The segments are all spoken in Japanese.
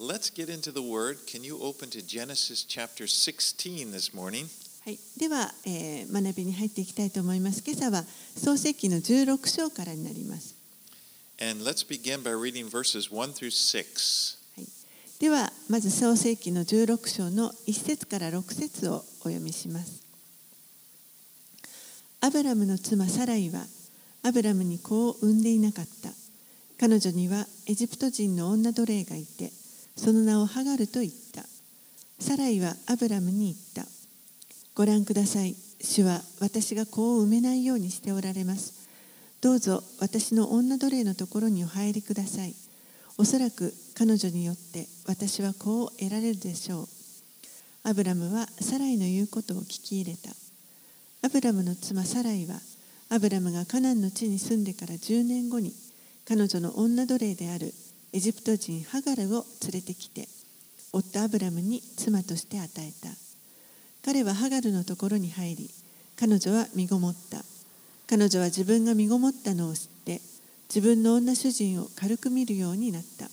Let's get into the Word. Can you open to Genesis chapter 16 this morning? はい、では、えー、学びに入っていきたいと思います。今朝は創世記の16章からになります。では、まず創世記の16章の1節から6節をお読みします。アブラムの妻サライは、アブラムに子を産んでいなかった。彼女にはエジプト人の女奴隷がいて、その名をハガルと言った。サライはアブラムに言った。ご覧ください。主は私が子を産めないようにしておられます。どうぞ私の女奴隷のところにお入りください。おそらく彼女によって私は子を得られるでしょう。アブラムはサライの言うことを聞き入れた。アブラムの妻サライは、アブラムがカナンの地に住んでから10年後に、彼女の女奴隷であるエジプト人ハガルを連れてきて、夫アブラムに妻として与えた。彼はハガルのところに入り、彼女は身ごもった。彼女は自分が身ごもったのを知って、自分の女主人を軽く見るようになった。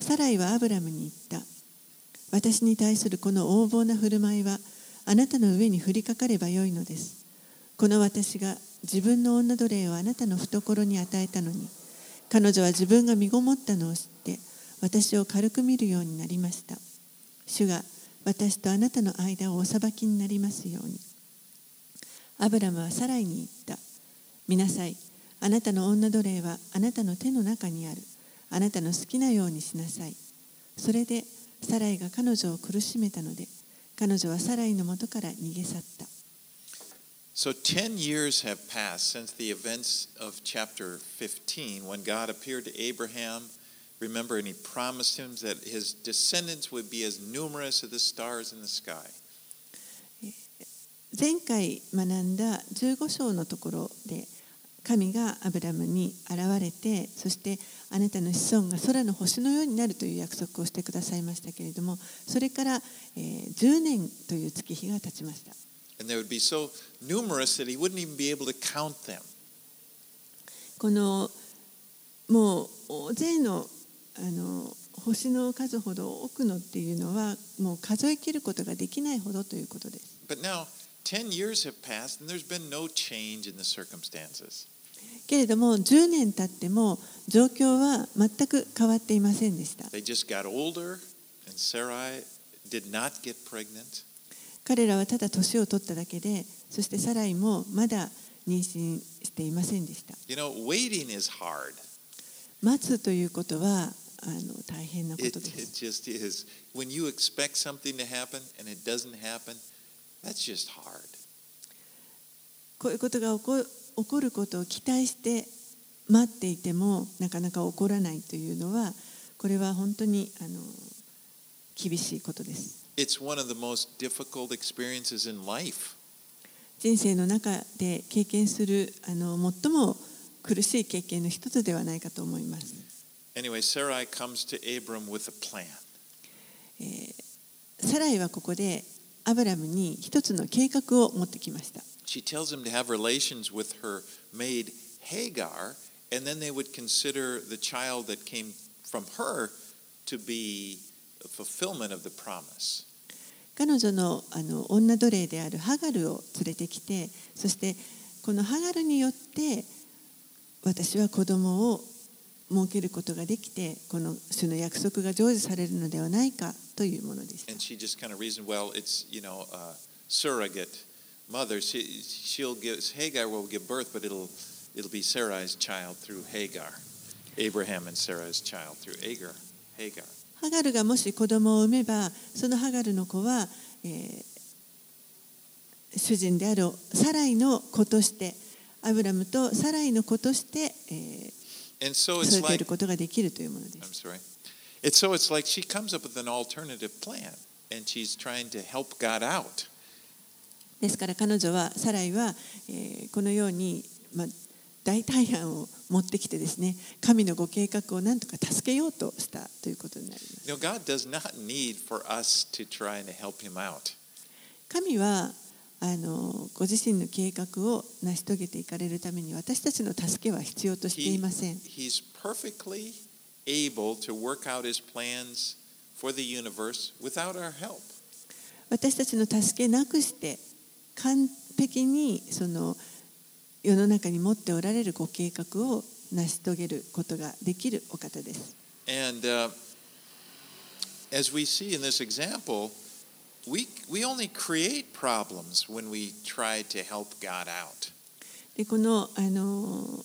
サライはアブラムに言った。私に対するこの横暴な振る舞いは、あなたの上に降りかかればよいのです。この私が自分の女奴隷をあなたの懐に与えたのに、彼女は自分が身ごもったのを知って、私を軽く見るようになりました。主が私とあなたの間をお裁きになりますように。アブラムはサライに言った。見なさい。あなたの女奴隷はあなたの手の中にある。あなたの好きなようにしなさい。それでサライが彼女を苦しめたので、彼女はサライのもとから逃げ去った。So, 10 years have passed since the events of chapter 15 when God appeared to Abraham. Remember, and he promised him that his descendants would be as numerous as the stars in the sky. 前回学んだ15章のところで神がアブラムに現れてそしてあなたの子孫が空の星のようになるという約束をしてくださいましたけれどもそれから、えー10年という月日が経ちました And they would be so numerous that he wouldn't even be able to count them. このもう大勢のあの星の数ほど多くのっていうのはもう数え切ることができないほどということです But now, 10 years have passed and there's been no change in the circumstances. けれども10年経っても状況は全く変わっていませんでした They just got older, and Sarai did not get pregnant. 彼らはただ年を取っただけでそしてサライもまだ妊娠していませんでした You know, waiting is hard. 待つということはあの大変なこ It, とで it す just is. When you expect something to happen and it doesn't happen, that's just hard. こういうことが起こ起こることを期待して待っていてもなかなか起こらないというのはこれは本当にあの厳しいことです It's one of the most difficult experiences in life. 人生の中で経験するあの最も苦しい経験の一つではないかと思います Anyway, Sarai comes to Abram with a plan. サライはここでアブラムに一つの計画を持ってきました She tells him to have relations with her maid Hagar, and then they would consider the child that came from her to be a fulfillment of the promise. 彼女のあの女奴隷であるハガルを連れてきてそしてこのハガルによって私は子供を設けることができてこの主の約束が成就されるのではないかというものでした And she just kind of reasoned, well, it's, you know, a surrogate mother. She, she'll give, Hagar will give birth, but it'll, it'll be Sarai's child through Hagar. Abraham and Sarai's child through Agar, Hagar. ハガルがもし子供を産めばそのハガルの子は、えー主人であるサライの子としてアブラムとサライの子として、え so ー育てることができるというものです。It's so it's like she comes up with an alternative plan, and she's trying to help God out. ですから彼女はサライは、えーこのように、まあ、大大案を持ってきてですね、神のご計画をなとか助けようとしたということになります。神はあのご自身の計画を成し遂げていかれるために私たちの助けは必要としていません。私たちの助けなくして完璧に his plans for the universe without our help. その、世の中に持っておられるご計画を成し遂げることができるお方です。And uh, as we see in this example, we, we only create problems when we try to help God out. でこのあの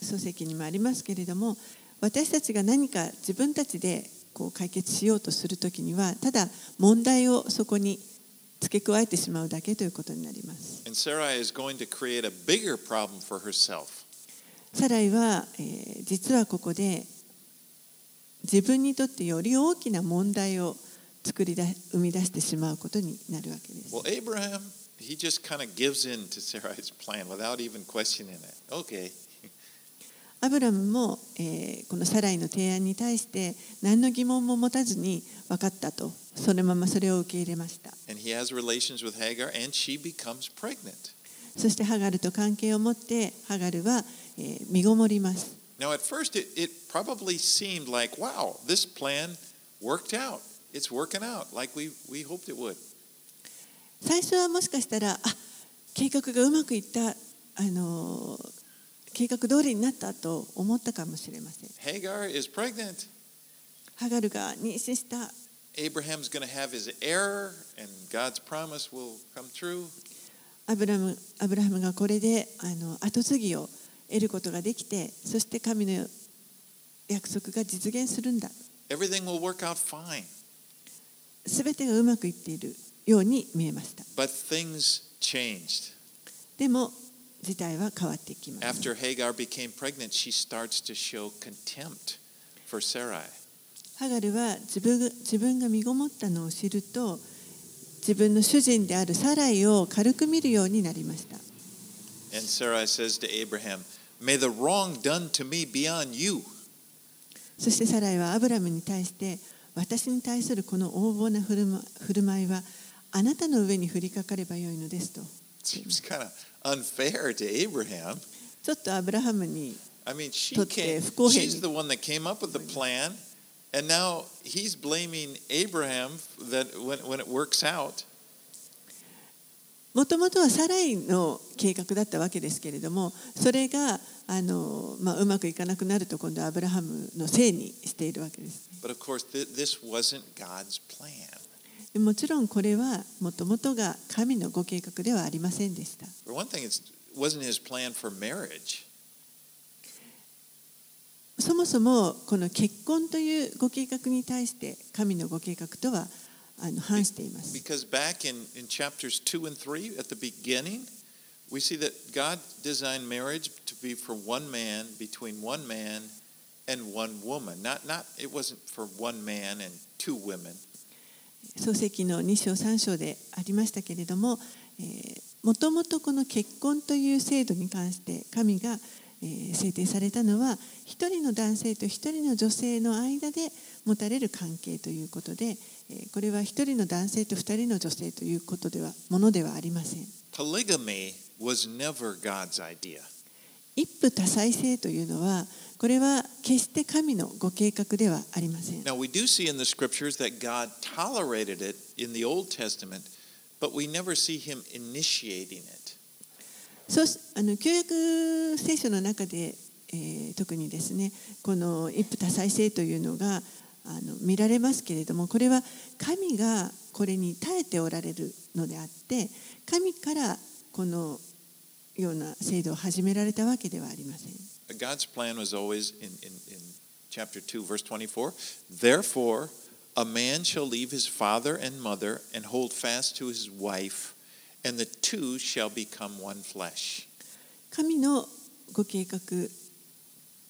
書籍にもありますけれども私たちが何か自分たちでこう解決しようとするときにはただ問題をそこに付け加えてしまうだけということになります。サライは、えー、実はここで自分にとってより大きな問題を作りだ生み出してしまうことになるわけです。アブラムも、えー、このサライの提案に対して何の疑問も持たずに分かったと。そのままそれを受け入れました And he has relations with Hagar, and she becomes pregnant. そしてハガルと関係を持ってハガルは、えー身ごもります Now, at first, it, it probably seemed like, wow, this plan worked out. It's working out like we, we hoped it would. 最初はもしかしたらあ計画がうまくいったあのー計画通りになったと思ったかもしれません Hagar is pregnant. ハガルが妊娠した Abraham's going to have his heir, and God's promise will come true. アブラムアブラハムがこれであの後継ぎを得ることができてそして神の約束が実現するんだ Everything will work out fine. すべてがうまくいっているように見えました But things changed. でも事態は変わっていきます After Hagar became pregnant, she starts to show contempt for Sarai. ハガルは自分,自分が身ごもったのを知ると自分の主人であるサライを軽く見るようになりました。Abraham, そしてサライはアブラムに対して私に対するこの横暴な振る,、舞いはあなたの上に降りかかればよいのですと。ちょっとアブラハムに。And now he's blaming Abraham that when, when it works out. もともとはサライの計画だったわけですけれどもそれがあの、まあ、うまくいかなくなると今度はアブラハムのせいにしているわけです、But of course, th- this wasn't God's plan. でもちろんこれはもともとが神のご計画ではありませんでした For one thing, it wasn't his plan for marriage. そもそもこの結婚というご計画に対して神のご計画とはあの反しています Because back in, in chapters 2 and 3, at the beginning, we see that God designed marriage to be for one man, between one man and one woman. Not, not it wasn't for one man and two women. 創世記の2章3章でありましたけれどももともとこの結婚という制度に関して神が、えー制定されたのは一人の男性と一人の女性の間で持たれる関係ということで、えーこれは一人の男性と二人の女性ということではものではありません Polygamy was never God's idea. 一夫多妻制というのはこれは決して神のご計画ではありません Now, we do see in the scriptures that God tolerated it in the Old Testament, but we never see him initiating it. そうあの旧約聖書の中で、えー特にですねこの一夫多妻制というのがあの見られますけれどもこれは神がこれに耐えておられるのであって神からこのような制度を始められたわけではありません。God's plan was always in, in, in chapter 2, verse 24 Therefore, a man shall leave his father and mother and hold fast to his wife, and the two shall become one flesh. 神のご計画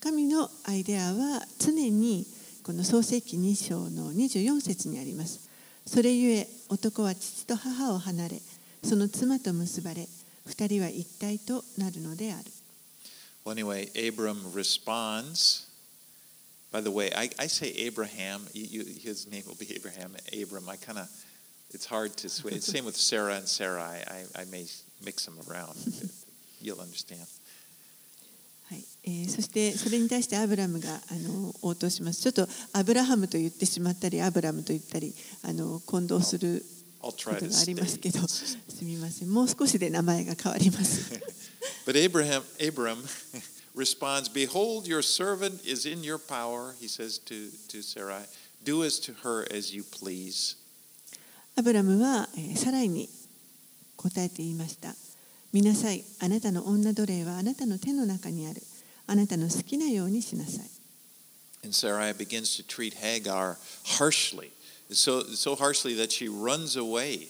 神のアイデアは常にこの創世記2章の24節にありますそれゆえ男は父と母を離れその妻と結ばれ二人は一体となるのである Well, anyway, Abram responds. By the way, I, I say Abraham. You, you, his name will be Abraham. Abram. I kind of, it's hard to sway. Same with Sarah and Sarah. I, I, I may mix them around. You'll understand. はい えーそしてそれに対してアブラムがあの応答します。ちょっとアブラハムと言ってしまったり、アブラムと言ったり、あの混同する I'll こ try と to がありますけど、 stay. すみません。もう少しで名前が変わります。 But Abraham, Abram responds, Behold, your servant is in your power, he says to, to Sarai. Do as to her as you please. アブラムは、えーサライに答えて言いました。見なさい、あなたの女奴隷はあなたの手の中にある。あなたの好きなようにしなさい。And Sarai begins to treat Hagar harshly, so, so harshly that she runs away.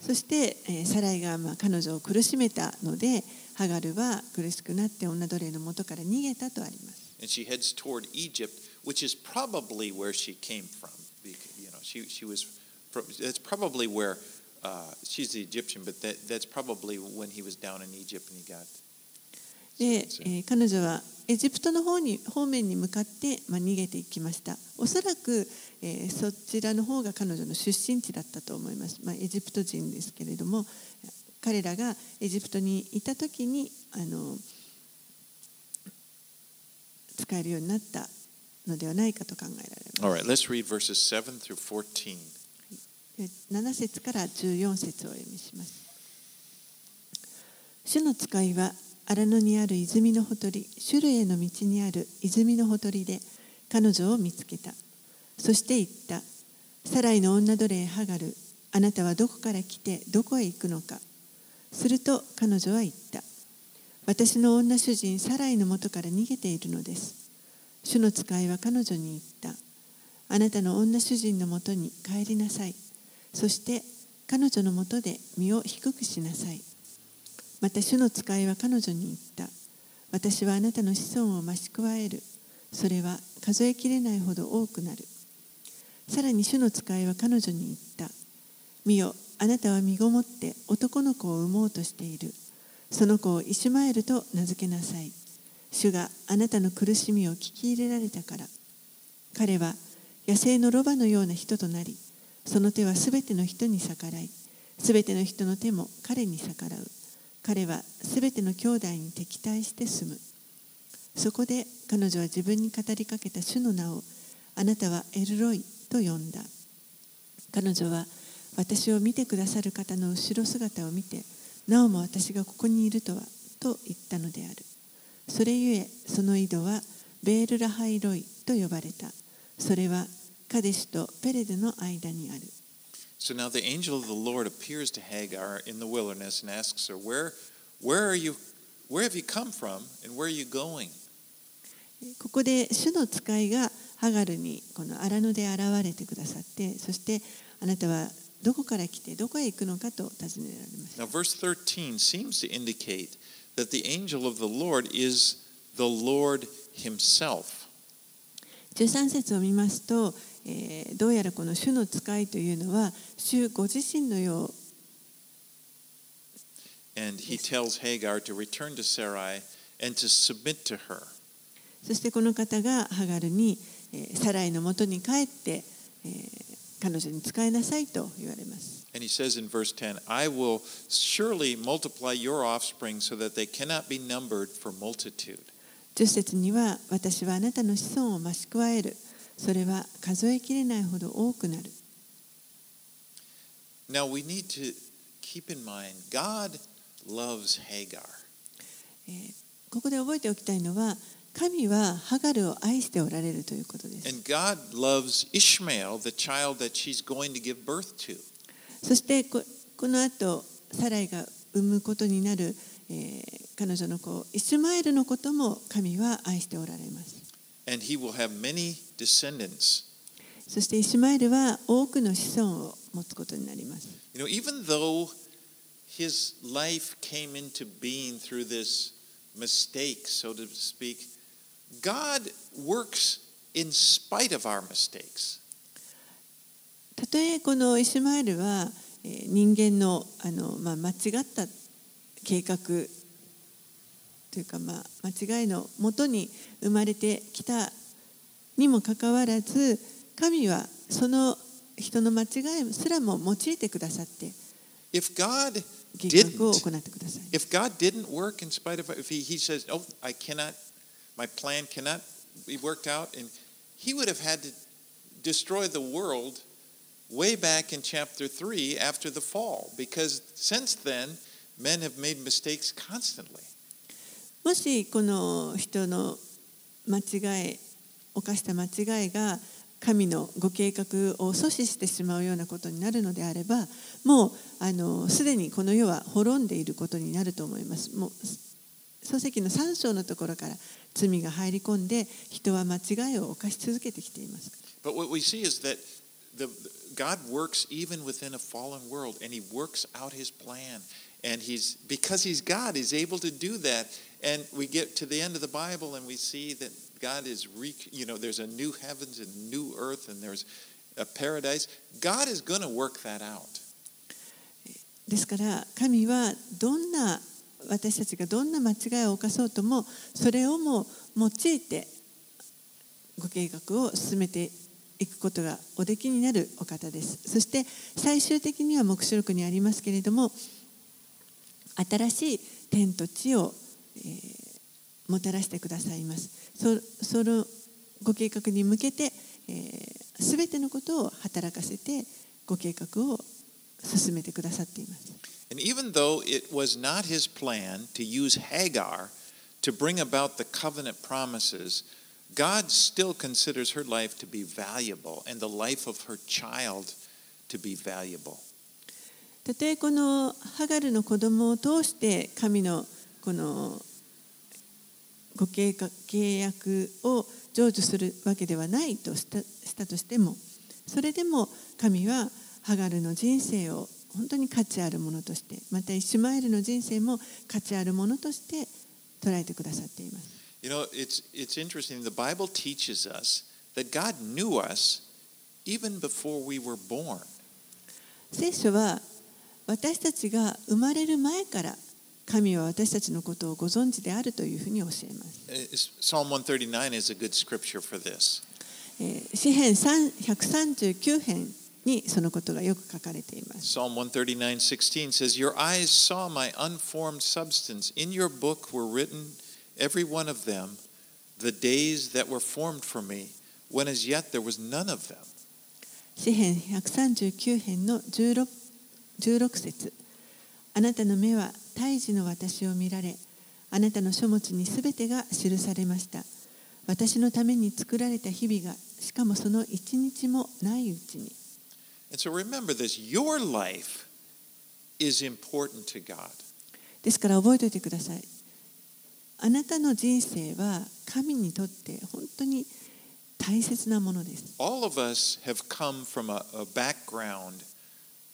そして、えーサライがまあ彼女を苦しめたので、ハガルは苦しくなって女奴隷の元から逃げたとあります。And she heads toward Egypt, which is probably where she came from. She, she was, that's probably where, uh, she's the Egyptian, but that, that's probably when he was down in Egypt and he got で、えー彼女はエジプトの方に方面に向かって、まあ、逃げていきました。おそらく、えーそちらの方が彼女の出身地だったと思います。まあ、エジプト人ですけれども、彼らがエジプトにいた時にあの使えるようになったのではないかと考えられます。All right, let's read verses 7 through 14. で7節から14節をお読みします。主の使いは荒野にある泉のほとり、シュルへの道にある泉のほとりで彼女を見つけた。そして言った。サライの女奴隷ハガル、あなたはどこから来てどこへ行くのか。すると彼女は言った。私の女主人サライのもとから逃げているのです。主の使いは彼女に言った。あなたの女主人のもとに帰りなさい。そして彼女のもとで身を低くしなさい。また主の使いは彼女に言った。私はあなたの子孫を増し加える。それは数えきれないほど多くなる。さらに主の使いは彼女に言った。見よ、あなたは身ごもって男の子を産もうとしている。その子をイシュマエルと名付けなさい。主があなたの苦しみを聞き入れられたから。彼は野生のロバのような人となり、その手はすべての人に逆らい、すべての人の手も彼に逆らう。彼はすべての兄弟に敵対して住む。そこで彼女は自分に語りかけた主の名を、あなたはエルロイと呼んだ。彼女は私を見てくださる方の後ろ姿を見て、なおも私がここにいるとは、と言ったのである。それゆえ、その井戸はベールラハイロイと呼ばれた。それはカデシュとペレデの間にある。So now the angel of the Lord appears to Hagar in the wilderness and asks her, Where, where are you, where have you come from and where are you going? ここで主の使いがハガルにこの荒野で現れてくださって、そしてあなたはどこから来てどこへ行くのかと尋ねられました。Now, verse 13 seems to indicate that the angel of the Lord is the Lord himself. 13節を見ますと、えーどうやらこの主の使いというのは主ご自身のよう And he tells Hagar to return to Sarai and to submit to her. そしてこの方がハガルに、えーサライのもとに帰って、えー彼女に仕えなさいと言われます。And he says in verse 10, I will surely multiply your offspring so that they cannot be numbered for multitude. 10節には私はあなたの子孫を増し加える。それは数えきれないほど多くなる。 Now we need to keep in mind God loves Hagar. えーここで覚えておきたいのは神はハガルを愛しておられるということです。 And God loves Ishmael, the child that she's going to give birth to. そしてここの後サライが産むことになる、えー彼女の子イスマエルのことも神は愛しておられます。And he will have many descendants. そしてイスマエルは多くの子孫を持つことになります。You know, even though his life came into being through this mistake, so to speak, God works in spite of our mistakes. たとえこのイスマエルは、えー人間のあの、まあ、間違った計画というか、まあ、間違いのもとに生まれてきたにもかかわらず神はその人の間違いすらも用いてくださって If God 計画を行ってください。If God didn't work in spite of if he, he says, "Oh, I cannot my plan cannot be worked out," and he would have had to destroy the world way back in chapter 3 after the fall because since then men have made mistakes constantly. もしこの人の間違い犯した間違いが神のご計画を阻止してしまうようなことになるのであればもうあのすでにこの世は滅んでいることになると思います。もう漱石の3章のところから罪が入り込んで人は間違いを犯し続けてきています。But what we see is that the, God works even within a fallen world, and He works out His plan. And He's because He's God, He's able to do that. And we get to the end of the Bible, and we see that God is, re, you know, there's a new heavens and new earth, and there's a paradise. God is going to work that out. ですから神はどんな私たちがどんな間違いを犯そうともそれをも用いてご計画を進めて いくことがおできになるお方です。そして最終的には黙示録にありますけれども新しい天と地を、えーもたらしてくださいます。そそのご計画に向けて、えー、全てのことを働かせてご計画を進めてくださっています。And even though it was not His plan to use Hagar to bring about the covenant promises, God still considers her life to be valuable and the life of her child to be valuable. たとえこのハガルの子供を通して神のこのご計画契約を成就するわけではないとしたしたとしてもそれでも神はハガルの人生を本当に価値あるものとしてまたイシュマエルの人生も価値あるものとして捉えてくださっています。You know, it's, it's interesting. The Bible teaches us that God knew us even before we were born. 聖書は私たちが生まれる前から神は私たちのことをご存知であるというふうに教えます。 It's- Psalm 139 is a good scripture for this. えー詩編3 139編にそのことがよく書かれています。 Psalm 139:16 says, Your eyes saw my unformed substance. In your book were written, every one of them, the days that were formed for me, when as yet there was none of them. 詩編139編の 16, 16節あなたの目は胎児の私を見られ、あなたの書物にすべてが記されました。私のために作られた日々が、しかもその一日もないうちに。And so remember this your life is important to God. ですから覚えておいてください。あなたの人生は神にとって本当に大切なものです。All of us have come from a, a background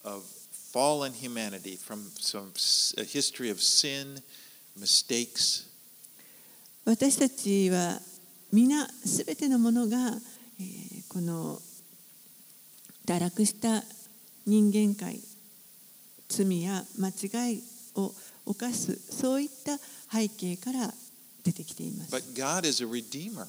of fallen humanity, from some a history of sin, mistakes. 私たちは皆すべてのものが、えーこの堕落した人間界罪や間違いを犯すそういった背景から出てきています But God is a redeemer.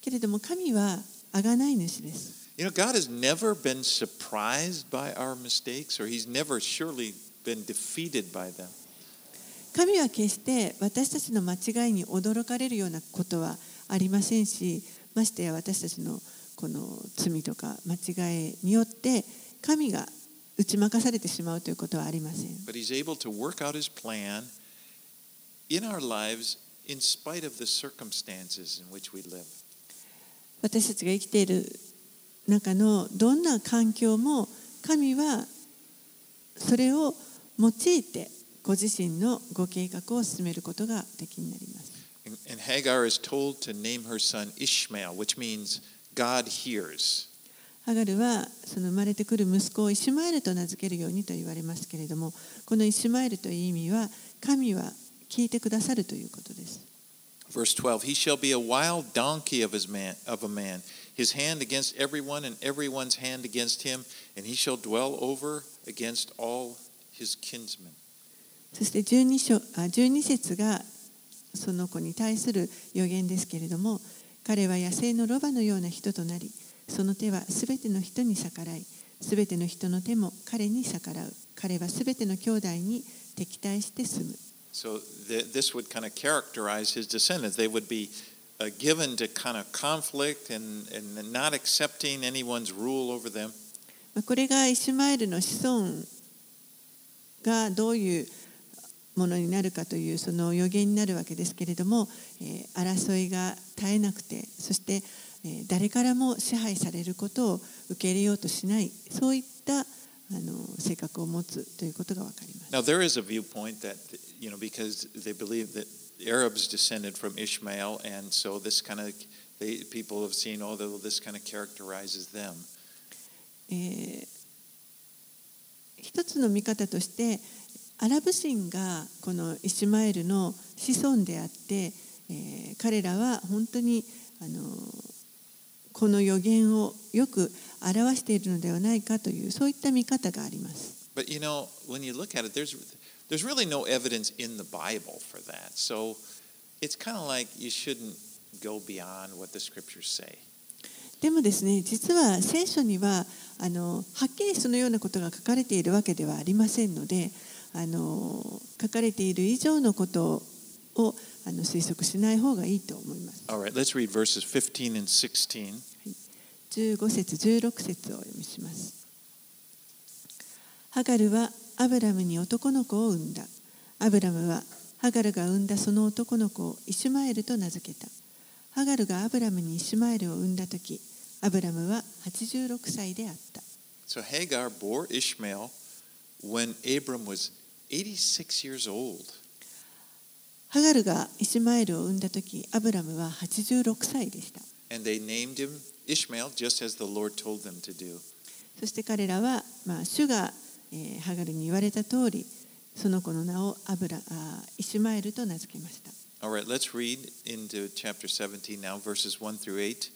けれども神は贖い主です You know, God has never been surprised by our mistakes, or He's never surely been defeated by them. 神は決して私たちの間違いに驚かれるようなことはありませんしましてや私たちのこの罪とか間違いによって神が打ち負かされてしまうということはありません But He's able to work out His plan in our lives in spite of the circumstances in which we live. 私たちが生きている中のどんな環境も神はそれを用いてご自身のご計画を進めることができになります And, Hagar is told to name her son Ishmael, which means God hears. ハガルはその生まれてくる息子をイシュマエルと名付けるようにと言われますけれどもこのイシュマエルという意味は神は聞いてくださるということです Verse 12 He shall be a wild donkey of, his man, of a man, his hand against everyone, and everyone's hand against him, and he shall dwell over against all his kinsmen. そして 12, 章あ12節がその子に対する予言ですけれども彼は野生のロバのような人となりその手はすべての人に逆らいすべての人の手も彼に逆らう彼はすべての兄弟に敵対して住む。So th- this would kind of characterize his descendants. They would be uh, given to kind of conflict and, and not accepting anyone's rule over them. まあこれがイシュマエルの子孫がどういうものになるかというその予言になるわけですけれども、えー争いが絶えなくてそして、えー誰からも支配されることを受け入れようとしないそういったあの性格を持つということがわかります。Now there is a viewpoint that you know because they believe that Arabs descended from Ishmael, and so this kind of they people have seen oh this kind of characterizes them. えー一つの見方としてアラブ人がこのイシュマエルの子孫であって、えー彼らは本当にあのこの予言をよく表しているのではないかというそういった見方があります。But you know when you look at it, there's there's really no evidence in the Bible for that. So it's kind of like you shouldn't go beyond what the scriptures say. でもですね実は聖書にはあのはっきりそのようなことが書かれているわけではありませんのであの書かれている以上のことをあの推測しない方がいいと思います。All right, let's read verses 15 and 16. 15節16節をお読みします。ハガルはアブラムに男の子を産んだ。アブラムはハガルが産んだその男の子をイシュマエルと名付けた。ハガルがアブラムにイシュマエルを産んだとき、アブラムは86歳であった。So Hagar bore Ishmael when Abram was 86 years old. ハガルがイシュマエルを産んだとき、アブラムは86歳でした。And they named him Ishmael just as the Lord told them to do. そして彼らは、まあ、主が、えーハガルに言われた通り、その子の名をアブラあイシュマエルと名付けました。All right, let's read into chapter 17 now, verses 1 through 8.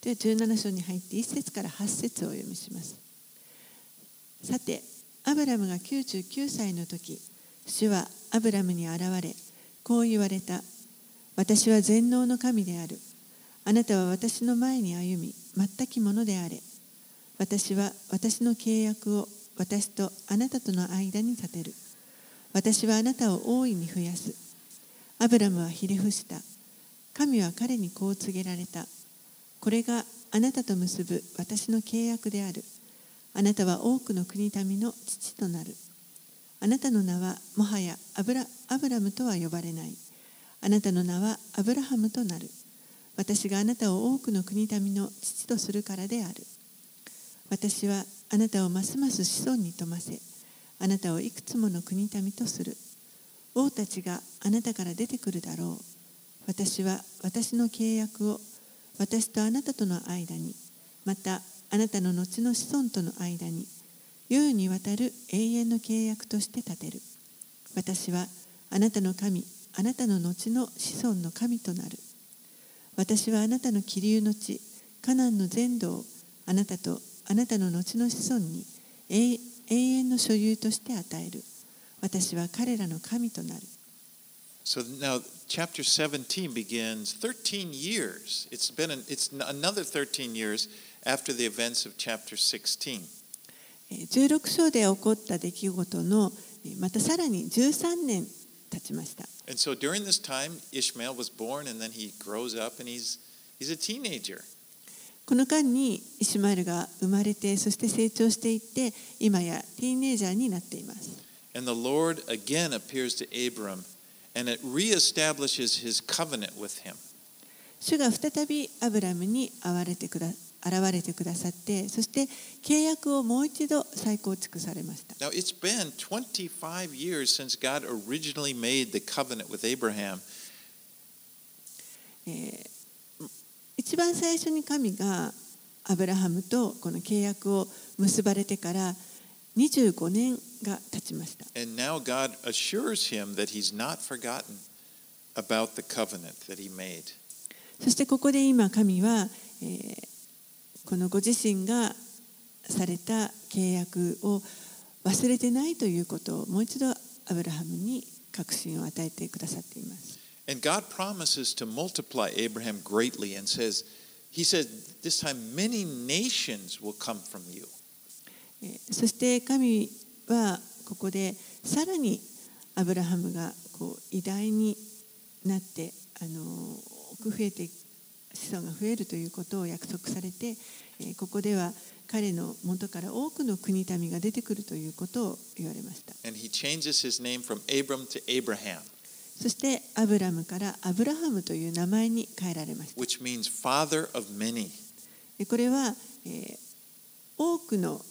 では17章に入って1節から8節をお読みします。さて、アブラムが99歳の時、主はアブラムに現れ、こう言われた。私は全能の神である。あなたは私の前に歩み、全きものであれ。私は私の契約を私とあなたとの間に立てる。私はあなたを大いに増やす。アブラムはひれ伏した。神は彼にこう告げられた。これがあなたと結ぶ私の契約である。あなたは多くの国民の父となる。あなたの名はもはやアブラアブラムとは呼ばれない。あなたの名はアブラハムとなる。私があなたを多くの国民の父とするからである。私はあなたをますます子孫に富ませ、あなたをいくつもの国民とする。王たちがあなたから出てくるだろう。私は私の契約を私とあなたとの間に、またあなたの後の子孫との間に、世々にわたる永遠の契約として立てる。私はあなたの神、あなたの後の子孫の神となる。私はあなたの気流の地、カナンの全土をあなたとあなたの後の子孫に永永遠の所有として与える。私は彼らの神となる。So now chapter 17 begins 13 years. It's been an, it's another 13 years after the events of chapter 16. えー16章で起こった出来事のえーまたさらに13年経ちました。And so during this time Ishmael was born and then he grows up and he's he's a teenager. この間にイシュマエルが生まれてそして成長していって今やティーンエイジャーになっています。And the Lord again appears to Abram and it reestablishes his covenant with him. 主が再びアブラムに現れてくだ現れてくださってそして契約をもう一度再構築されました。Now it's been 25 years since God originally made the covenant with Abraham. えー一番最初に神がアブラハムとこの契約を結ばれてから25年が経ちました。And now God assures him that he's not forgotten about the covenant that he made. そしてここで今神は、えーこのご自身がされた契約を忘れてないということをもう一度アブラハムに確信を与えてくださっています。And God promises to multiply Abraham greatly and says, He says, this time many nations will come from you. えーそして神は ここでさらにアブラハムがこう偉大になってあの増えて子孫が増えるということを約束されて、えここでは彼の元から多くの国民が出てくるということを言われました。And he changes his name from Abram to Abraham. そしてアブラムからアブラハムという名前に変えられました。Which means father of many. これは、えー、多くの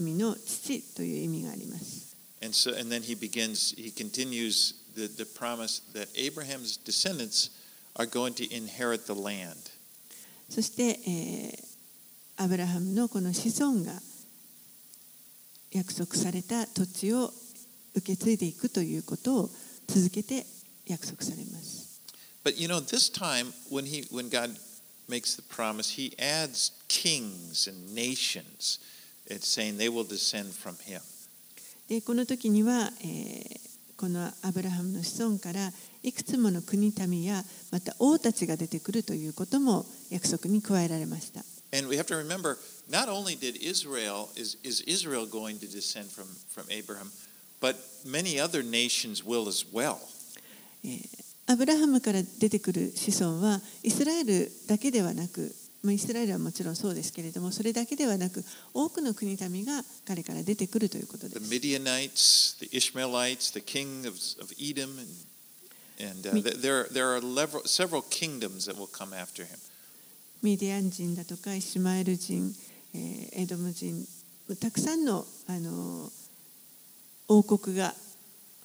民の父という意味があります。And so, and then he begins, he continues the, the promise that Abraham's descendants are going to inherit the land. そして、えー、アブラハムのこの子孫が約束された土地を受け継いでいくということを続けて約束されます。But you know, this time when, he, when God makes the promise, he adds kings and nations. It's saying they will descend from him. でこの時には、えー、このアブラハムの子孫からいくつもの国民やまた王たちが出てくるということも約束に加えられました。And we have to remember, not only did Israel, is, is Israel going to descend from, from Abraham, アブラハムから出てくる子孫はイスラエルだけではなくイスラエルはもちろんそうですけれどもそれだけではなく多くの国民が彼から出てくるということです。ミディアン人だとかイスマエル人、エドム人、たくさんの,あの王国が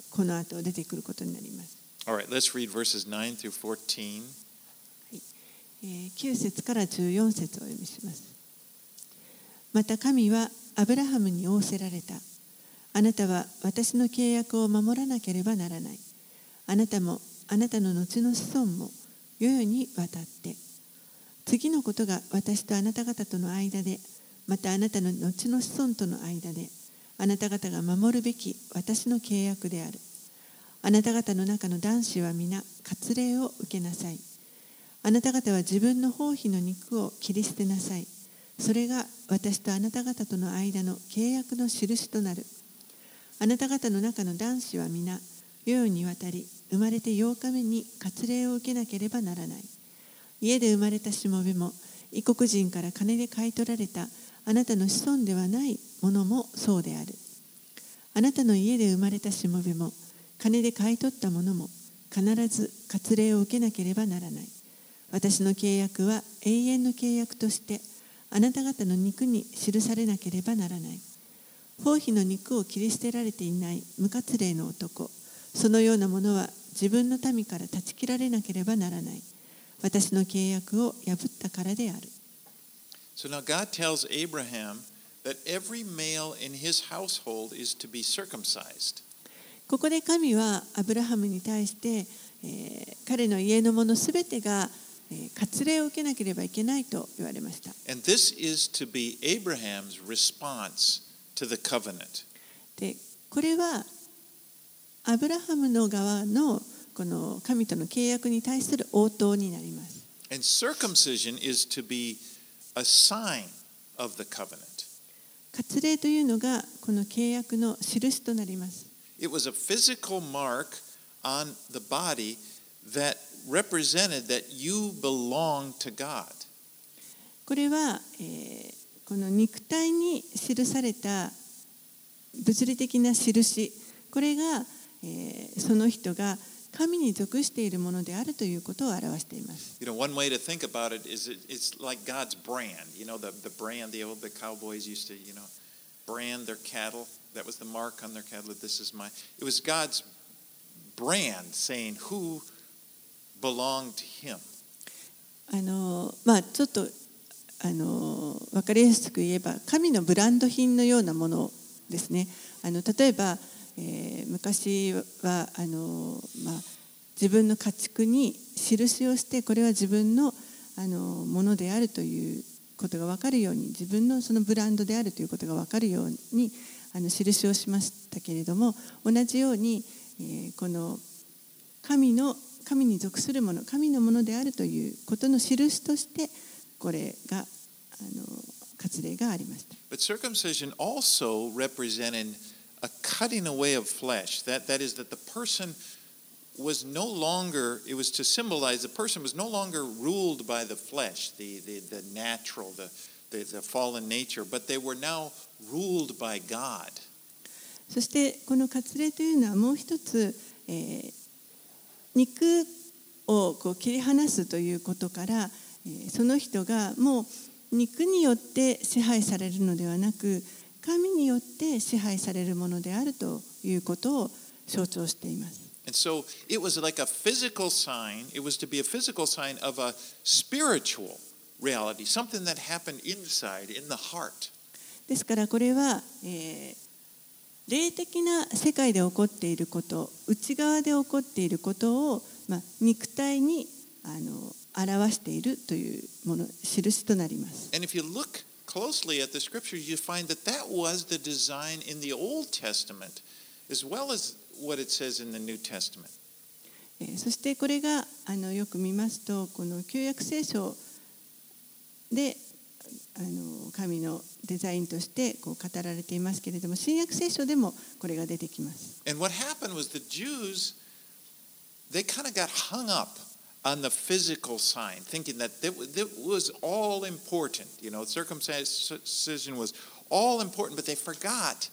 この後出てくることになります。All right, let's read verses 9 through 14. 9節から14節をお読みします。また神はアブラハムに仰せられた。あなたは私の契約を守らなければならない。あなたもあなたの後の子孫も世々に渡って。次のことが私とあなた方との間で、またあなたの後の子孫との間で、あなた方が守るべき私の契約である。あなた方の中の男子は皆割礼を受けなさい。あなた方は自分の包皮の肉を切り捨てなさい。それが私とあなた方との間の契約の印となる。あなた方の中の男子は皆、世々にわたり、生まれて8日目に割礼を受けなければならない。家で生まれたしもべも、異国人から金で買い取られたあなたの子孫ではないものもそうである。あなたの家で生まれたしもべも、金で買い取ったものも、必ず割礼を受けなければならない。私の契約は永遠の契約としてあなた方の肉に記されなければならない。包皮の肉を切り捨てられていない無活霊の男、そのようなものは自分の民から断ち切られなければならない。私の契約を破ったからである。So now God tells Abraham that every male in his household is to be circumcised. ここで神はアブラハムに対して、えー、彼の家の者すべてが割礼を受けなければいけないと言われました。And this is to be Abraham's response to the covenant. で、これはアブラハムの側のこの神との契約に対する応答になります。And circumcision is to be a sign of the covenant. 割礼というのがこの契約の印となります。It was a physical mark on the body that represented that you belong to God. これは、えー、この肉体に記された物理的な印、これが、えー、その人が神に属しているものであるということを表しています。You know, one way to think about it is it, it's like God's brand. You know, the, the brand, the old the cowboys used to, you know, brand their cattle. That was the mark on their cattle. This is my. It was God's brand saying who belong to him. あのまあちょっとあの分かりやすく言えば神のブランド品のようなものですね。あの例えば、えー、昔はあの、まあ、自分の家畜に印をしてこれは自分のあのものであるということが分かるように自分のそのブランドであるということが分かるようにあの印をしましたけれども同じように、えー、この神の神に属するもの神のものであるということの印としてこれがあの割礼がありました。But circumcision also represented a cutting away of flesh. That, that is, that the person was no longer, it was to symbolize the person was no longer ruled by the flesh, the, the, the natural, the, the, the fallen nature, but they were now ruled by God. そしてこの割礼というのはもう一つ、えー肉をこう切り離すということから、えーその人がもう肉によって支配されるのではなく神によって支配されるものであるということを象徴しています。And so it was like a physical sign, it was to be a physical sign of a spiritual reality, something that happened inside, in the heart. ですからこれは、えー霊的な世界で起こっていること内側で起こっていることを、まあ、肉体にあの表しているというもの印となります。And if you look closely at the scriptures, you find that that was the design in the Old Testament as well as what it says in the New Testament. えーそしてこれがあのよく見ますとこの旧約聖書であの神のデザインとしてこう語られていますけれども新約聖書でもこれが出てきます。 And what happened was the Jews, they kind of got hung up on the physical sign, thinking that that that was all important. You know, circumcision was all important, but they forgot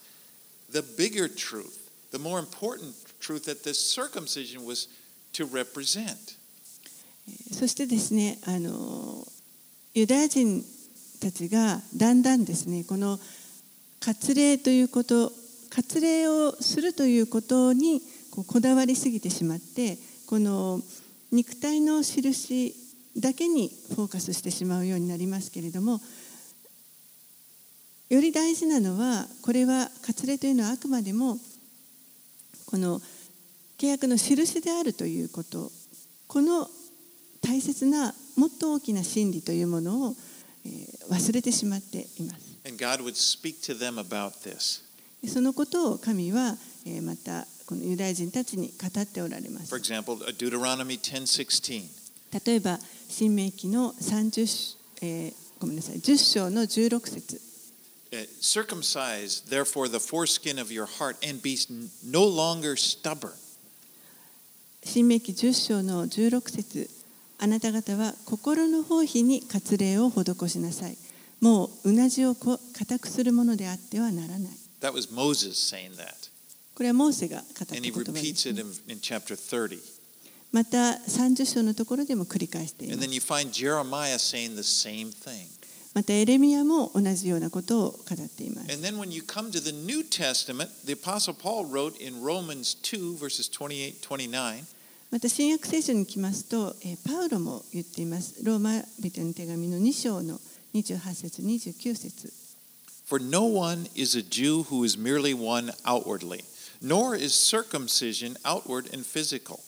the bigger truth, the more important truth that this circumcision was to represent. そしてですねあのユダヤ人たちがだんだんですねこの割礼ということ割礼をするということにこうこだわりすぎてしまってこの 肉体の印だけにフォーカスしてしまうようになりますけれどもより大事なのはこれは割礼というのはあくまでもこの契約の印であるということこの大切なもっと大きな真理というものを、えー忘れてしまっています。And God would speak to them about this. そのことを神は、えーまたこのユダヤ人たちに語っておられま For す。example, Deuteronomy 10:16. 例えば、新明記の30、えーごめんなさい、10章の16節 Uh, circumcise therefore the foreskin of your heart and be no longer stubborn. 新明記10章の16節あなた方は心の包皮に割礼を施しなさい。もううなじをこ固くするものであってはならない。That was Moses saying that. これはモーセが語った言葉です、ね、また30章のところでも繰り返しています。またエレミアも同じようなことを語っています。また新約聖書に来ますとパウロも言っています。ローマ人の手紙の2章の28節29節。For no one is a Jew who is merely one outwardly. Nor is circumcision outward and physical.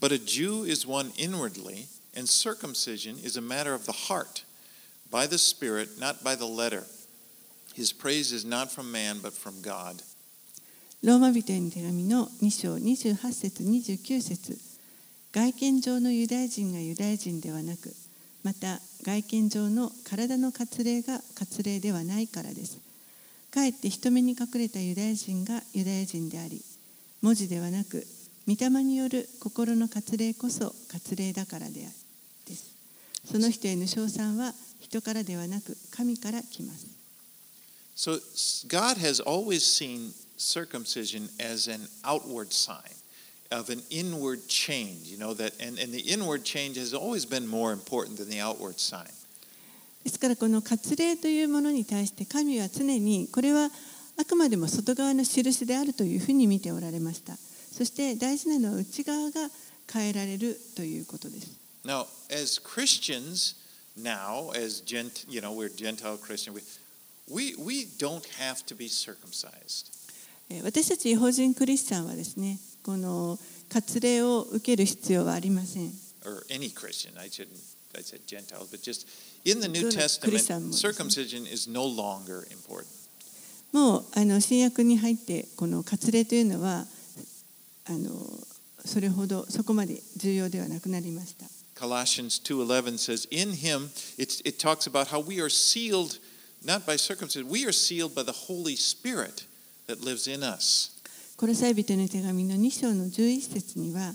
But a Jew is one inwardly, and circumcision is a matter of the heart, by the Spirit, not by the letter. His praise is not from man, but from God. ローマ人への手紙の2章28節29節外見上のユダヤ人がユダヤ人ではなくまた外見上の体の割礼が割礼ではないからですかえって人目に隠れたユダヤ人がユダヤ人であり文字ではなく御霊による心の割礼こそ割礼だからであるですその人への称賛は人からではなく神から来ます So God has always seen circumcision as an outward sign of an inward change, you know, that and, and the inward change has always been more important than the outward sign. ですからこの割礼というものに対して神は常にこれはあくまでも外側の印であるというふうに見ておられましたそして大事なのは内側が変えられるということです Now, as Christians now, as gent, you know, we're Gentile Christian, we, we we don't have to be circumcised. えー私たち違法人クリスチャンはですねこの割礼を受ける必要はありません or any Christian. I shouldn't. I said Gentiles, but just in the New Testament, circumcision is no longer important. もうあの新約に入ってこの割礼というのはあのそれほどそこまで重要ではなくなりました Colossians 2:11 says, "In him it, it talks about how we are sealed not by circumcision. We are sealed by the Holy Spirit that lives in us. コロサイ人の手紙の2章の11節には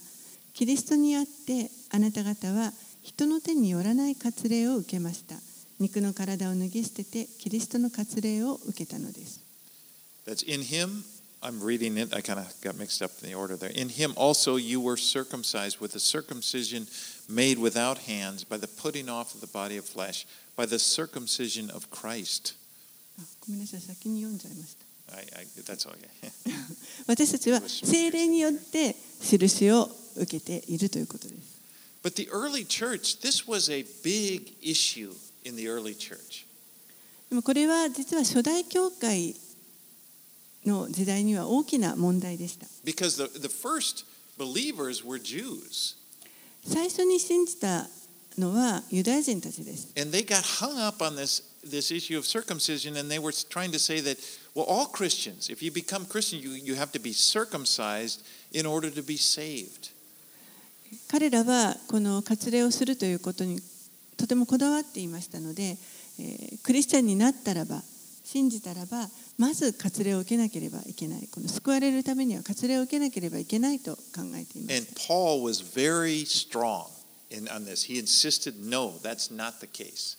キリストにあってあなた方は人の手によらない割礼を受けました肉の体を脱ぎ捨ててキリストの割礼を受けたのです That's in him. I'm reading it. I kind of got mixed up in the order there. In him also you were circumcised with a circumcision made without hands by the putting off of the body of flesh, by the circumcision of Christ. あごめんなさい先に読んじゃいました I, I, that's okay. 私たちは精霊によって印を受けているということです But the early church, this was a big issue in the early church. でもこれは実は初代教会の時代には大きな問題でした Because the, the first believers were Jews. 最初に信じたのはユダヤ人たちです And they got hung up on this, this issue of circumcision, and they were trying to say that, well, all Christians, if you become Christian, you, you have to be circumcised in order to be saved. 彼らはこの割礼をするということにとてもこだわっていましたので、えークリスチャンになったらば信じたらばまず割礼を受けなければいけないこの救われるためには割礼を受けなければいけないと考えていま And す Paul was very strong in, on this. He insisted, no, that's not the case.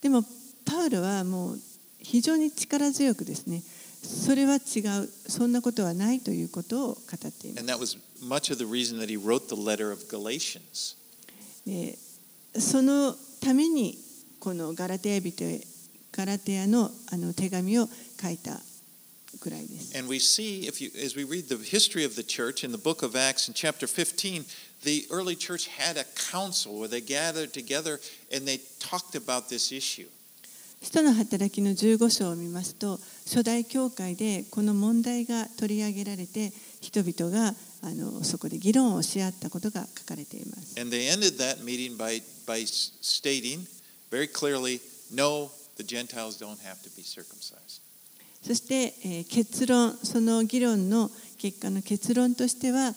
でもパウロはもう非常に力強くですねそれは違うそんなことはないということを語っています And that was much of the reason that he wrote the letter of Galatians. でそのためにこのガラテヤ人へガラテヤのあの手紙を書いたくらいです。And we see, if you, as we read the history of the church in the book of Acts in chapter 15, the early church had a council where they gathered together and they talked about this issue. 使の働きの15章を見ますと初代教会でこの問題が取り上げられて人々があのそこで議論をし合ったことが書かれています。そして、えー、結論その議論の結果の結論としては、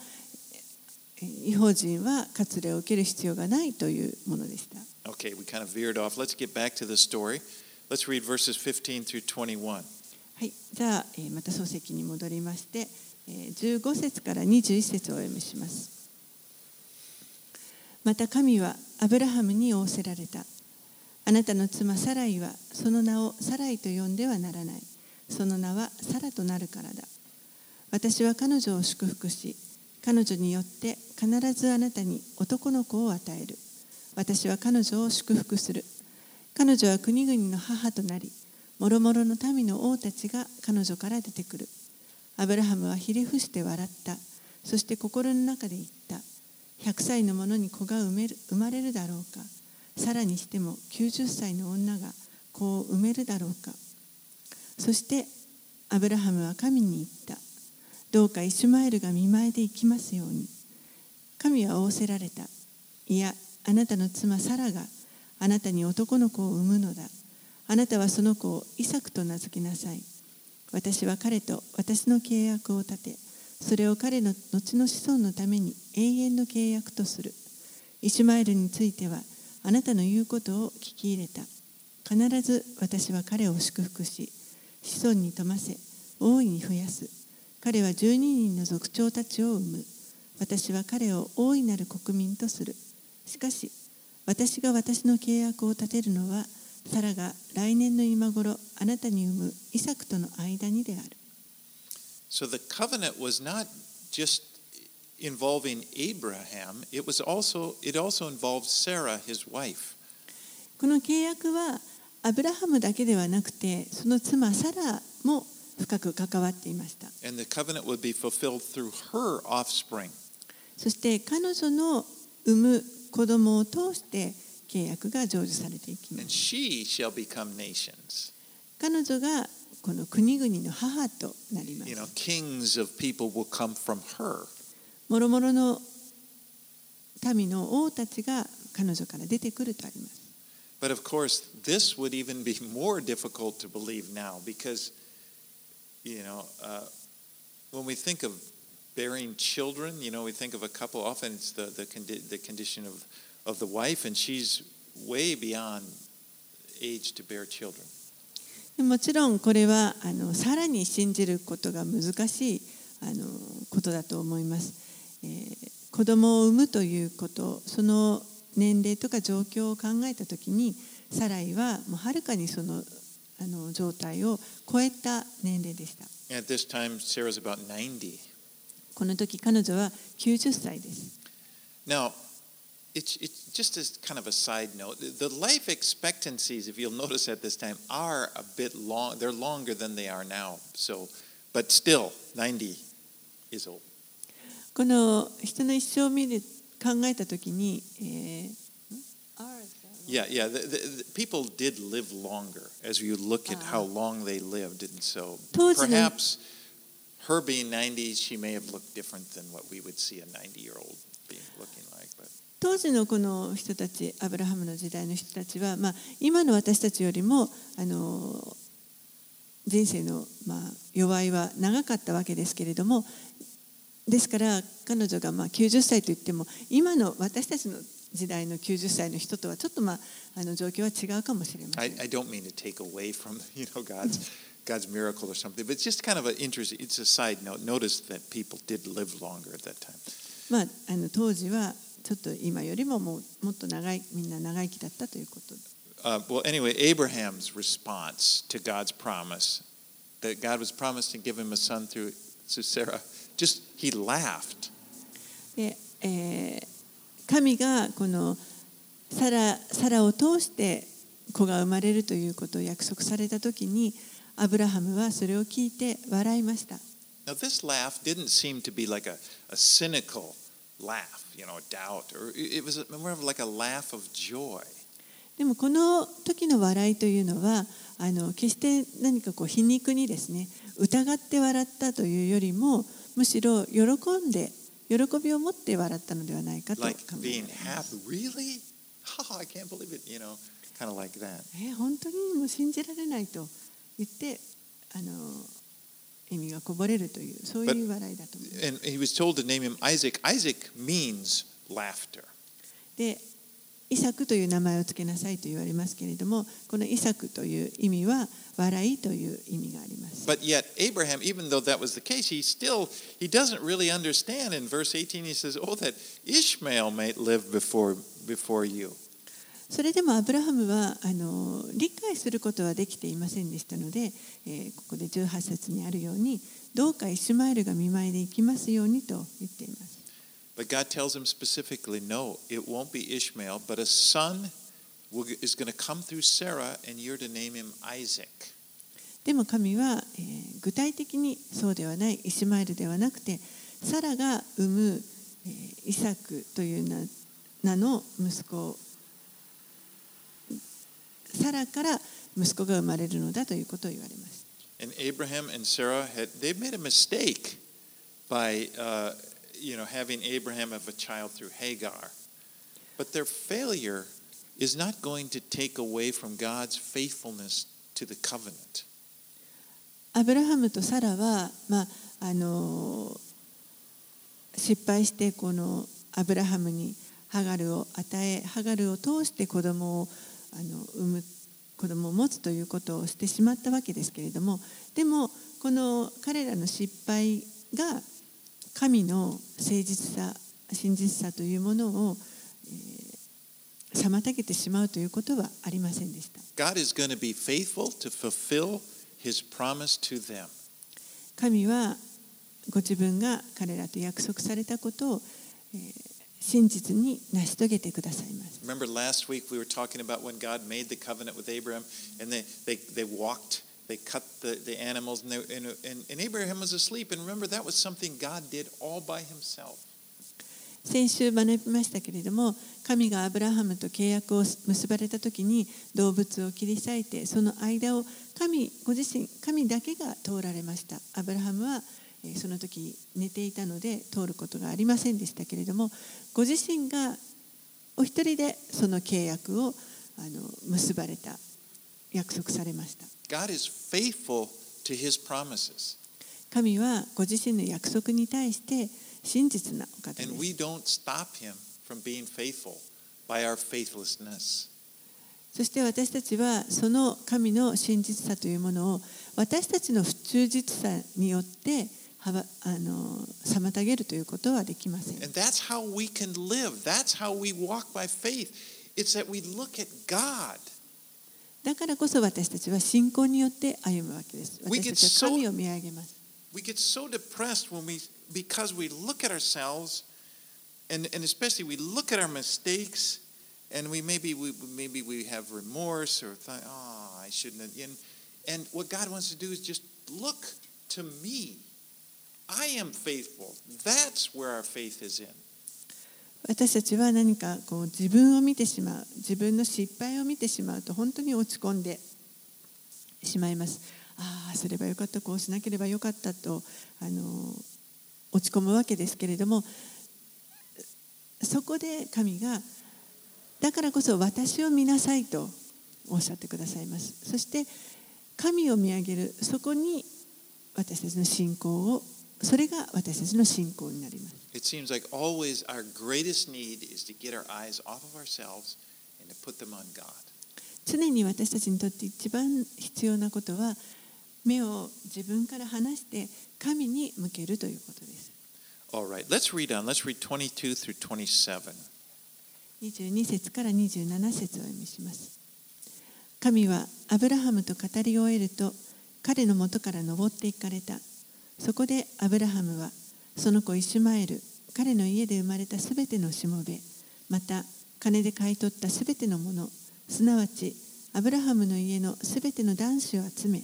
違法人は割礼を受ける必要がないというものでした。Let's read verses 15 through 21. はい、じゃあ、えーまた漱石に戻りまして、えー15節から21節をお読みします。また神はアブラハムに仰せられた。あなたの妻サライはその名をサライと呼んではならない。その名はサラとなるからだ。私は彼女を祝福し、彼女によって必ずあなたに男の子を与える。私は彼女を祝福する。彼女は国々の母となり、もろもろの民の王たちが彼女から出てくる。アブラハムはひれ伏して笑った。そして心の中で言った。100歳の者に子が産める生まれるだろうか。さらにしても90歳の女が子を産めるだろうか。そしてアブラハムは神に言った。どうかイシュマエルが見舞いで生きますように。神は仰せられた。いや、あなたの妻サラがあなたに男の子を産むのだ。あなたはその子をイサクと名付けなさい。私は彼と私の契約を立て、それを彼の後の子孫のために永遠の契約とする。イシュマエルについては、あなたの言うことを聞き入れた。必ず私は彼を祝福し、子孫に富ませ、大いに増やす。彼は12人の族長たちを生む。私は彼を大いなる国民とする。しかし、私が私の契約を立てるのは、サラが来年の今頃あなたに産むイサクとの間にである。So the covenant was not just involving Abraham, it was also it also involved Sarah, his wife. この契約はアブラハムだけではなくて、その妻サラも深く関わっていました。And the covenant would be fulfilled through her offspring. そして彼女の産む子供を通して契約が成就されていきます。彼女がこの国々の母となりま You know, す。kings of people will come from her. もろもろの民の王たちが彼女から出てくるとあります。But of course, this would even be more difficult to believe now because, you know, uh, when we think of bearing children, you know, we think of a couple, often it's the, the, condi- the condition of, of the wife, and she's way beyond age to bear children. もちろんこれはあのさらに信じることが難しいあのことだと思います、えー子供を産むということその年齢とか状況を考えたときにサライはもうはるかにそのあの状態を超えた年齢でした At this time, Sarah's about 90. この時彼女は90歳です Now, it's, it's just as kind of a side note. The life expectancies, if you'll notice at this time, are a bit long. They're longer than they are now. So, but still, 90 is old. この人の一生を見る考えたときに、えーん Yeah, yeah. The, the, the, people did live longer as you look at how long they lived, and so perhaps her being 90, she may have looked different than what we would see a 90-year-old being looking like. But 当時のこの人たちアブラハムの時代の人たちは、まあ、今の私たちよりもあの人生の、まあ、弱いは長かったわけですけれどもですから彼女がまあ90歳といっても今の私たちの時代の90歳の人とはちょっと、まあ、あの状況は違うかもしれませ I, ん。I don't mean to take away from you know God's God's miracle or something, but it's just kind of an interesting. It's a side note. Notice that people did live longer at that time. まあ、あの当時はちょっと今よりももうもっと長いみんな長生きだったということ。Uh, well, anyway, Abraham's response to God's promise that God was promised to give him a son through, through Sarah, just he laughed. で、えー神がこのサラサラを通して子が生まれるということを約束された時にアブラハムはそれを聞いて笑いました。Now, this laugh didn't seem to be like a, a cynical laugh, you know, doubt, or it it was more of like a laugh of joy. でもこの時の笑いというのはあの決して何かこう皮肉にですね疑って笑ったというよりもむしろ喜んで喜びを持って笑ったのではないかと考え? Oh. えー本当にもう信じられないと言ってあの意味がこぼれるというそういう笑いだと思います。And he was told to name him Isaac. Isaac means laughter. でイサクという名前を付けなさいと言われますけれどもこのイサクという意味は笑いという意味があります。But yet Abraham, even though that was the case, he still he doesn't really understand. In verse 18, he says, "Oh, that Ishmael may live before before you." それでもアブラハムはあの理解することはできていませんでしたので、えーここで18節にあるようにどうかイシュマエルが見舞いで行きますようにと言っています。But God tells him specifically, "No, it won't be Ishmael, but a son will, is going to come through Sarah, and you're to name him Isaac." でも神は、えー具体的にそうではないイシュマエルではなくてサラが産む、えーイサクという名名の息子サラから息子が生まれるのだということを言われます。And Abraham and Sarah had they made a mistake by uh, you know having Abraham have a child through Hagar. But their failure is not going to take away from God's faithfulness to the covenant. アブラハムとサラは、まああの失敗してこのアブラハムにハガルを与えハガルを通して子供をあの産む子供を持つということをしてしまったわけですけれどもでもこの彼らの失敗が神の誠実さ真実さというものを、えー妨げてしまうということはありませんでした。God is going to be faithful to fulfill his promise to them. 神はご自分が彼らと約束されたことを、えー真実に成し遂げてくださいます。Remember last week we were talking about when God made the covenant with Abraham and they, they, they walked, they cut the, the animals, and, they, and, and, and Abraham was asleep. And remember, that was something God did all by himself. 先週学びましたけれども神がアブラハムと契約を結ばれた時に動物を切り裂いてその間を神ご自身神だけが通られましたアブラハムはその時寝ていたので通ることがありませんでしたけれどもご自身がお一人でその契約をあの結ばれた約束されました God is faithful to his promises. 神はご自身の約束に対して真実なお方で And す we don't stop him from being faithful by our faithlessness. そして私たちはその神の真実さというものを私たちの不忠実さによってはばあの妨げるということはできません。And that's how we can live. That's how we walk by faith. It's that we look at God. だからこそ私たちは信仰によって歩むわけです。 We 私 get たちは神を見上げます。 We get so depressed when we because we look at ourselves and, and especially we look at our mistakes and we maybe we maybe we have remorse or think, oh I shouldn't have and, and what God wants to do is just look to me. I am faithful. That's where our faith is in. 私たちは何かこう自分を見てしまう自分の失敗を見てしまうと本当に落ち込んでしまいます。ああすればよかったこうしなければよかったとあの落ち込むわけですけれどもそこで神がだからこそ私を見なさいとおっしゃってくださいます。そして神を見上げるそこに私たちの信仰をそれが私たちの信仰になります。It seems like always our greatest need is to get our eyes off of ourselves and to put them on God. 常に私たちにとって一番必要なことは目を自分から離して神に向けるということです。All right, let's read on. Let's read 22 through 27. 22節から27節をお読みします。神はアブラハムと語り終えると彼の元から登っていかれた。そこでアブラハムはその子イシュマエル、彼の家で生まれたすべてのしもべ、また金で買い取ったすべてのもの、すなわちアブラハムの家のすべての男子を集め、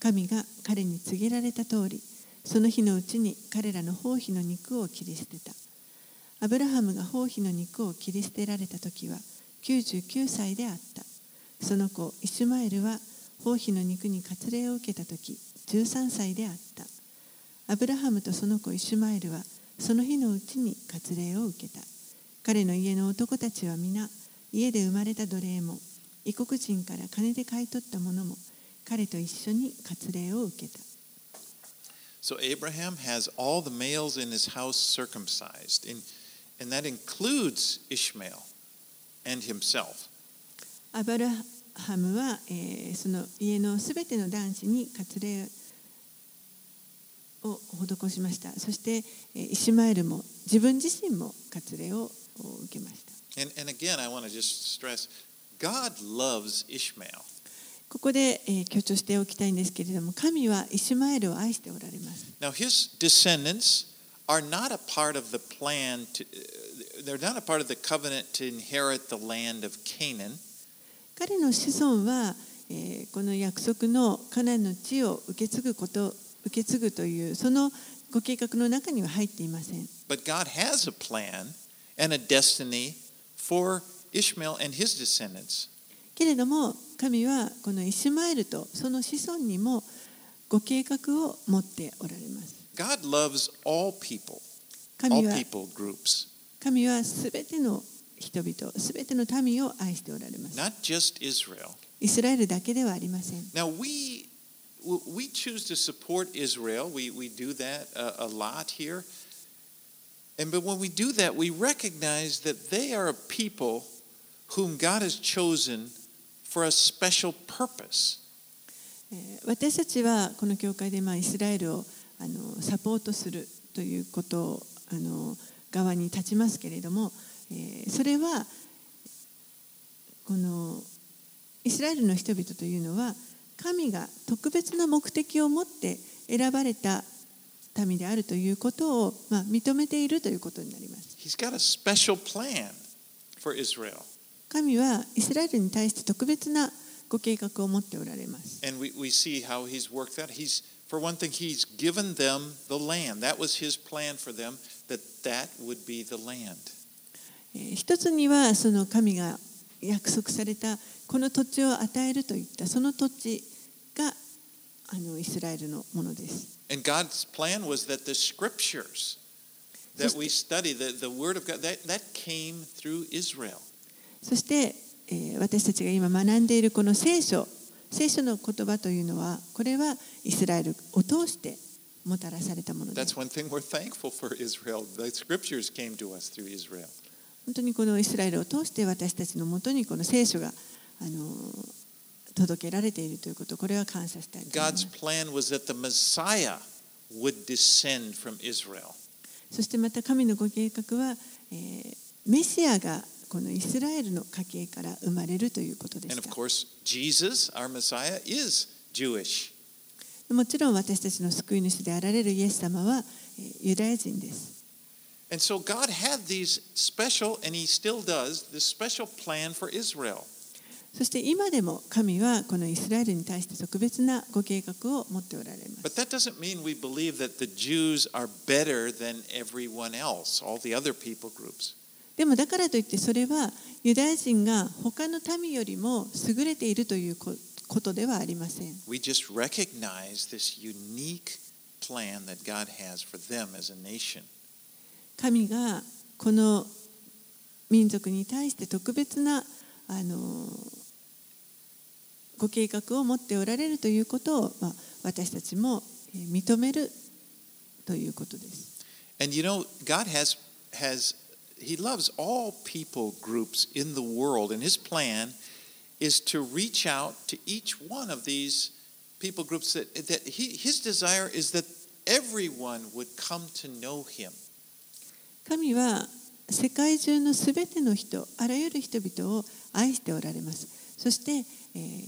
神が彼に告げられた通り、その日のうちに彼らの包皮の肉を切り捨てた。アブラハムが包皮の肉を切り捨てられた時は99歳であった。その子イシュマエルは包皮の肉に割礼を受けた時13歳であった。アブラハムとその子イシュマエルはその日のうちに割礼を受けた。彼の家の男たちは皆家で生まれた奴隷も異国人から金で買い取ったものも彼と一緒に割礼を受けた。So Abraham has all the males in his house circumcised, and, and that includes Ishmael and himself. アブラハムは、えーその家のすべての男子に割礼を施しました。そして、えーイシュマエルも自分自身も割礼を受けました。And, and again, I want to just stress God loves Ishmael. ここで、えー強調しておきたいんですけれども、神はイシュマエルを愛しておられます。Now, his descendants are not a part of the plan, to, uh, they're not a part of the covenant to inherit the land of Canaan. 彼の子孫は、えーこの約束のカナンの地を受け継ぐこと、受け継ぐというそのご計画の中には入っていません。But God has a plan and a destiny for Ishmael and his descendants. けれども神はこのイシュマエルとその子孫にもご計画を持っておられます。God loves all people, 神 all は people groups, 神はすべての人々、すべての民を愛しておられます。not just Israel. イスラエルだけではありません。Now, we, we choose to support Israel. We, we do that a, a lot here. And but when we do that, we recognize that they are a people whom God has chosen for a special purpose. 私たちはこの教会でまあイスラエルをあのサポートするということをあの側に立ちますけれども、えー、それはこのイスラエルの人々というのは神が特別な目的を持って選ばれた民であるということを、まあ、認めているということになります。He's got a special plan for Israel. 神はイスラエルに対して特別なご計画を持っておられます。And we, we see how he's worked that. He's for one thing, he's given them the land. That was his plan for them, that that would be the land. えー一つにはその神が約束されたこの土地を与えるといったその土地があのイスラエルのものです。そして、えー、私たちが今学んでいるこの聖書、聖書の言葉というのは、これはイスラエルを通してもたらされたものです。本当にこのイスラエルを通して私たちのもとにこの聖書が。あの届けられているということこれは感謝したいいま God's す plan was that the Messiah would descend from Israel. そしてまた神のご計画は、えーメシアがこのイスラエルの家系から生まれるということで And し of た course, Jesus, our Messiah, is Jewish. もちろん私たちの救い主であられるイエス様はえーユダヤ人です And so God had these special, and He still does, this special plan for Israel. そして今でも神はこのイスラエルに対して特別なご計画を持っておられます But that doesn't mean we believe that the Jews are better than everyone else, all the other people groups. でもだからといってそれはユダヤ人が他の民よりも優れているというこことではありません We just recognize this unique plan that God has for them as a nation. 神がこの民族に対して特別なあのご計画を持っておられるということを、まあ、私たちもえー認めるということです。And you know, God has has He loves all people groups in the world, and His plan is to reach out to each one of these people groups that, that he, His desire is that everyone would come to know Him. 神は世界中のすべての人、あらゆる人々を愛しておられます。そして、えー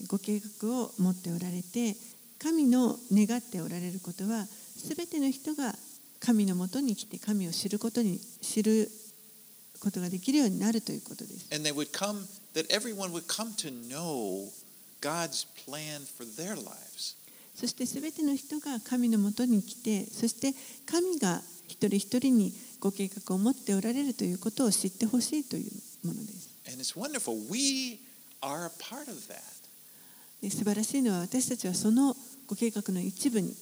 ご計画を持っておられて、神の願っておられることは、すべての人が神のもとに来て神を知ることに知ることができるようになるということです。And they would come, that everyone would come to know God's plan for their lives. そしてすべての人が神のもとに来て、そして神が一人一人にご計画を持っておられるということを知ってほしいというものです。And it's wonderful. We are a part of that. で素晴らしいのは私たちはそのご計画の一部に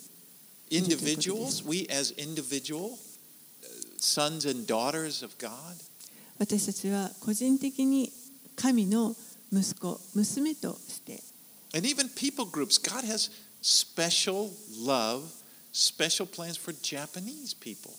Individuals, we as individual uh, sons and daughters of God, 私たちは個人的に神の息子、娘として、and even people groups, God has special love, special plans for Japanese people.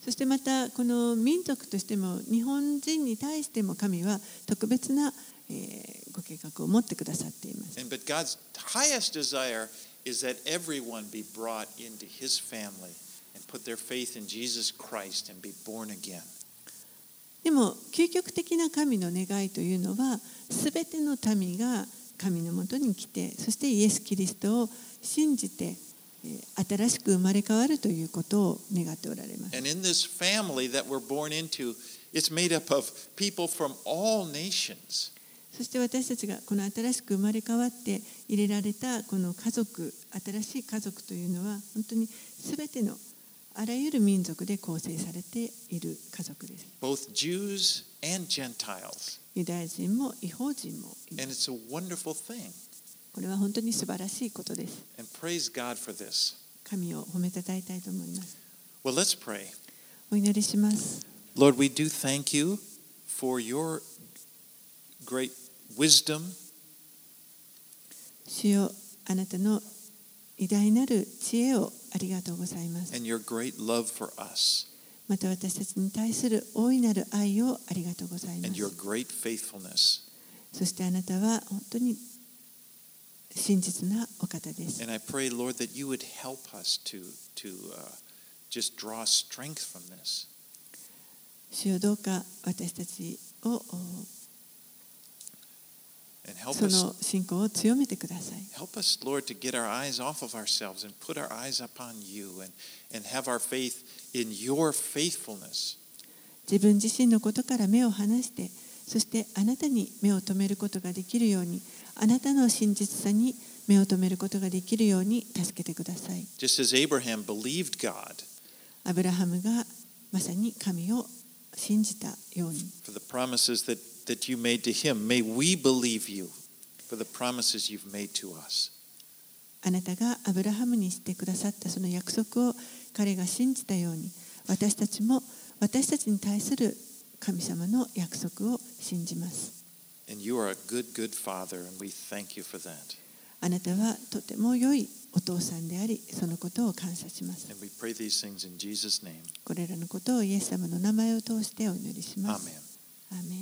そしてまたこの民族としても日本人に対しても神は特別な、えーご計画を持ってくださっています。And but God's highest desire is that everyone be brought into his family and put their faith in Jesus Christ and be born again. でも究極的な神の願いというのは全ての民が神のもとに来てそしてイエス・キリストを信じてえー新しく生まれ変わるということを願っておられます。And in this family that we're born into, it's made up of people from all nations. そして私たちがこの新しく生まれ変わって入れられたこの家族新しい家族というのは本当に全てのあらゆる民族で構成されている家族です。both Jews and Gentiles. ユダヤ人も違法人も And す it's a wonderful thing. これは本当に素晴らしいことです。And praise God for this. 神を褒めたたえたいと思います。Well, let's pray. お祈りします。Lord, we do thank you for your great wisdom. 主よあなたの偉大なる知恵をありがとうございます。また私たちに対する大いなる愛をありがとうございます。そしてあなたは本当に真実なお方です。And I pray, Lord, that you would help us to, to、uh, just draw strength from this. 主よどうか私たちを、uh, そ us, の信仰を強めてください。help us, Lord, to get our eyes off of ourselves and put our eyes upon you and, and have our faith in your faithfulness. 自分自身のことから目を離して、そしてあなたに目を留めることができるように、あなたの真実さに目を留めることができるように助けてください。Just as Abraham believed God アブラハムがまさに神を信じたように、for the promises that, that you made to him, may we believe you for the promises you've made to us. あなたがアブラハムにしてくださったその約束を彼が信じたように私たちも私たちに対する神様の約束を信じます。Good, good father, あなたはとても良いお父さんであり、そのことを感謝します。これらのことをイエス様の名前を通してお祈りします。アーメ,